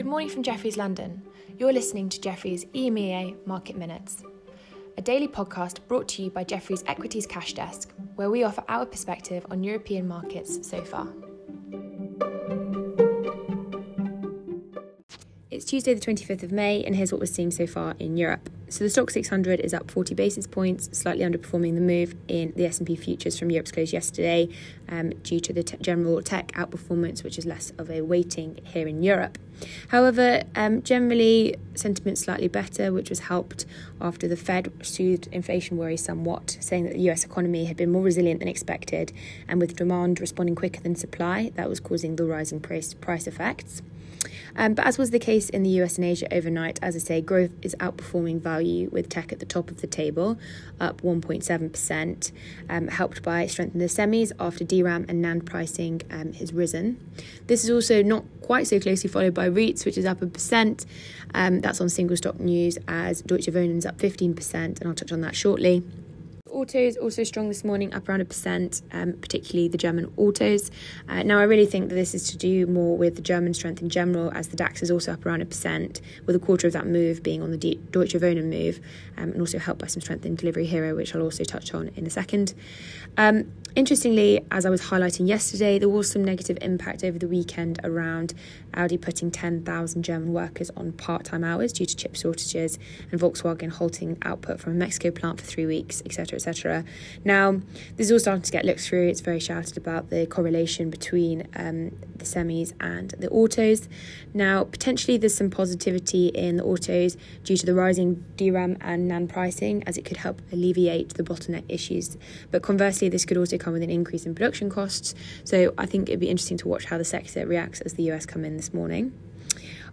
Good morning from Jefferies London. You're listening to Jefferies EMEA Market Minutes, a daily podcast brought to you by Jefferies Equities Cash Desk, where we offer our perspective on European markets so far. It's Tuesday, the 25th of May, and here's what we're seeing so far in Europe. So the Stoxx 600 is up 40 basis points, slightly underperforming the move in the S&P futures from Europe's close yesterday, um, due to the general tech outperformance, which is less of a weighting here in Europe. However, um, generally sentiment slightly better, which was helped after the Fed soothed inflation worries somewhat, saying that the US economy had been more resilient than expected, and with demand responding quicker than supply, that was causing the rising price price effects. Um, but as was the case in the US and Asia overnight, as I say, growth is outperforming value with tech at the top of the table, up 1.7%, um, helped by strength in the semis after DRAM and NAND pricing um, has risen. This is also not quite so closely followed by REITs, which is up a percent. Um, that's on single stock news as Deutsche Wohnen's up 15%, and I'll touch on that shortly. Autos also strong this morning, up around a percent, um, particularly the German autos. Uh, now, I really think that this is to do more with the German strength in general, as the DAX is also up around a percent, with a quarter of that move being on the Deutsche Wohnen move, um, and also helped by some strength in Delivery Hero, which I'll also touch on in a second. Um, interestingly, as I was highlighting yesterday, there was some negative impact over the weekend around Audi putting 10,000 German workers on part time hours due to chip shortages and Volkswagen halting output from a Mexico plant for three weeks, etc etc. Now, this is all starting to get looked through. It's very shouted about the correlation between um, the semis and the autos. Now, potentially there's some positivity in the autos due to the rising DRAM and NAND pricing, as it could help alleviate the bottleneck issues. But conversely, this could also come with an increase in production costs. So I think it'd be interesting to watch how the sector reacts as the US come in this morning.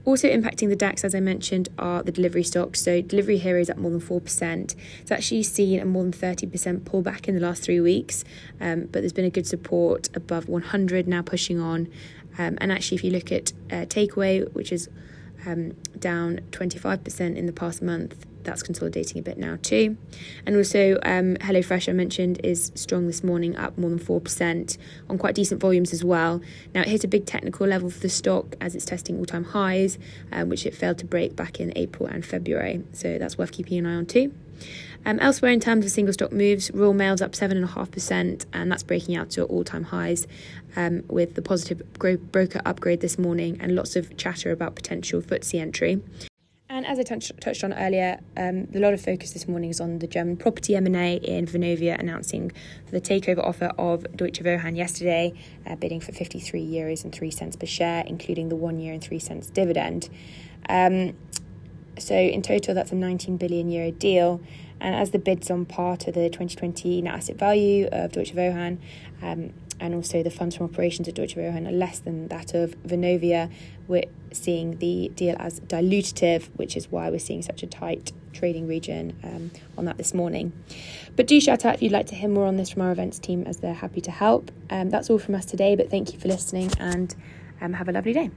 Also impacting the DAX, as I mentioned, are the delivery stocks. So Delivery Hero is up more than 4%. It's actually seen a more than 30% pullback in the last three weeks, um, but there's been a good support above 100 now pushing on. Um, and actually, if you look at uh, takeaway, which is um, down 25% in the past month, that's consolidating a bit now too. And also, um, HelloFresh, I mentioned, is strong this morning, up more than 4% on quite decent volumes as well. Now, it hit a big technical level for the stock as it's testing all time highs, um, which it failed to break back in April and February. So that's worth keeping an eye on too. Um, elsewhere, in terms of single stock moves, Royal Mail's up 7.5%, and that's breaking out to all time highs um, with the positive broker upgrade this morning and lots of chatter about potential FTSE entry. And as I touched on earlier, um, a lot of focus this morning is on the German property M&A in Vonovia announcing the takeover offer of Deutsche Wohnen yesterday, uh, bidding for 53 euros and 3 cents per share, including the 1 year and 3 cents dividend. Um, so in total, that's a 19 billion euro deal. And as the bids on par to the 2020 net asset value of Deutsche Wohnen, um, and also the funds from operations at Deutsche Wohnen are less than that of Vonovia. We're seeing the deal as dilutive, which is why we're seeing such a tight trading region um, on that this morning. But do shout out if you'd like to hear more on this from our events team, as they're happy to help. Um, that's all from us today, but thank you for listening and um, have a lovely day.